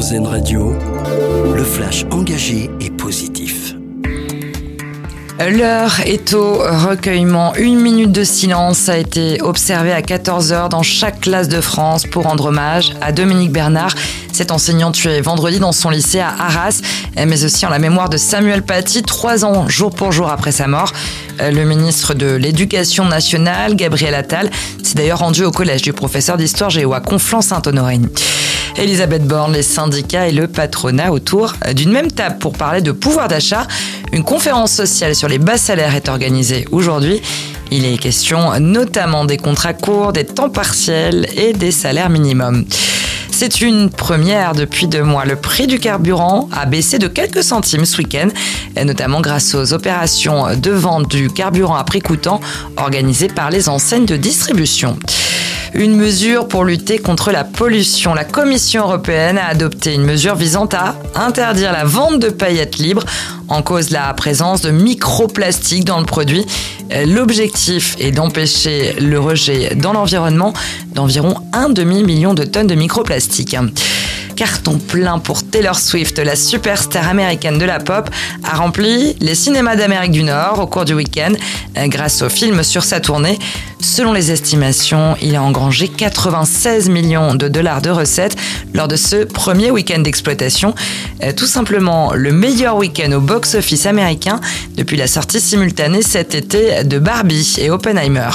RZN Radio, le flash engagé et positif. L'heure est au recueillement. Une minute de silence a été observée à 14h dans chaque classe de France pour rendre hommage à Dominique Bernard, cet enseignant tué vendredi dans son lycée à Arras, mais aussi en la mémoire de Samuel Paty, trois ans jour pour jour après sa mort. Le ministre de l'Éducation nationale, Gabriel Attal, s'est d'ailleurs rendu au collège du professeur d'histoire géo à Conflans-Sainte-Honorine. Elisabeth Borne, les syndicats et le patronat autour d'une même table pour parler de pouvoir d'achat. Une conférence sociale sur les bas salaires est organisée aujourd'hui. Il est question notamment des contrats courts, des temps partiels et des salaires minimums. C'est une première depuis deux mois. Le prix du carburant a baissé de quelques centimes ce week-end, notamment grâce aux opérations de vente du carburant à prix coûtant organisées par les enseignes de distribution une mesure pour lutter contre la pollution. La Commission européenne a adopté une mesure visant à interdire la vente de paillettes libres en cause la présence de microplastiques dans le produit. L'objectif est d'empêcher le rejet dans l'environnement d'environ un demi-million de tonnes de microplastiques carton plein pour Taylor Swift, la superstar américaine de la pop, a rempli les cinémas d'Amérique du Nord au cours du week-end grâce au film sur sa tournée. Selon les estimations, il a engrangé 96 millions de dollars de recettes lors de ce premier week-end d'exploitation. Tout simplement le meilleur week-end au box-office américain depuis la sortie simultanée cet été de Barbie et Oppenheimer.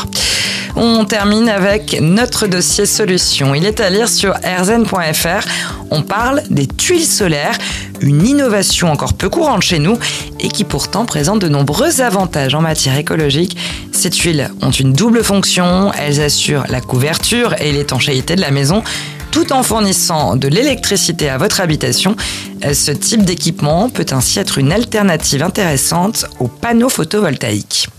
On termine avec notre dossier solution. Il est à lire sur rzn.fr. On parle des tuiles solaires, une innovation encore peu courante chez nous et qui pourtant présente de nombreux avantages en matière écologique. Ces tuiles ont une double fonction, elles assurent la couverture et l'étanchéité de la maison tout en fournissant de l'électricité à votre habitation. Ce type d'équipement peut ainsi être une alternative intéressante aux panneaux photovoltaïques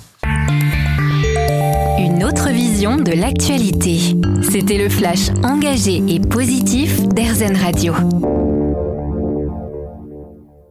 autre vision de l'actualité. C'était le flash engagé et positif d'Airzen Radio.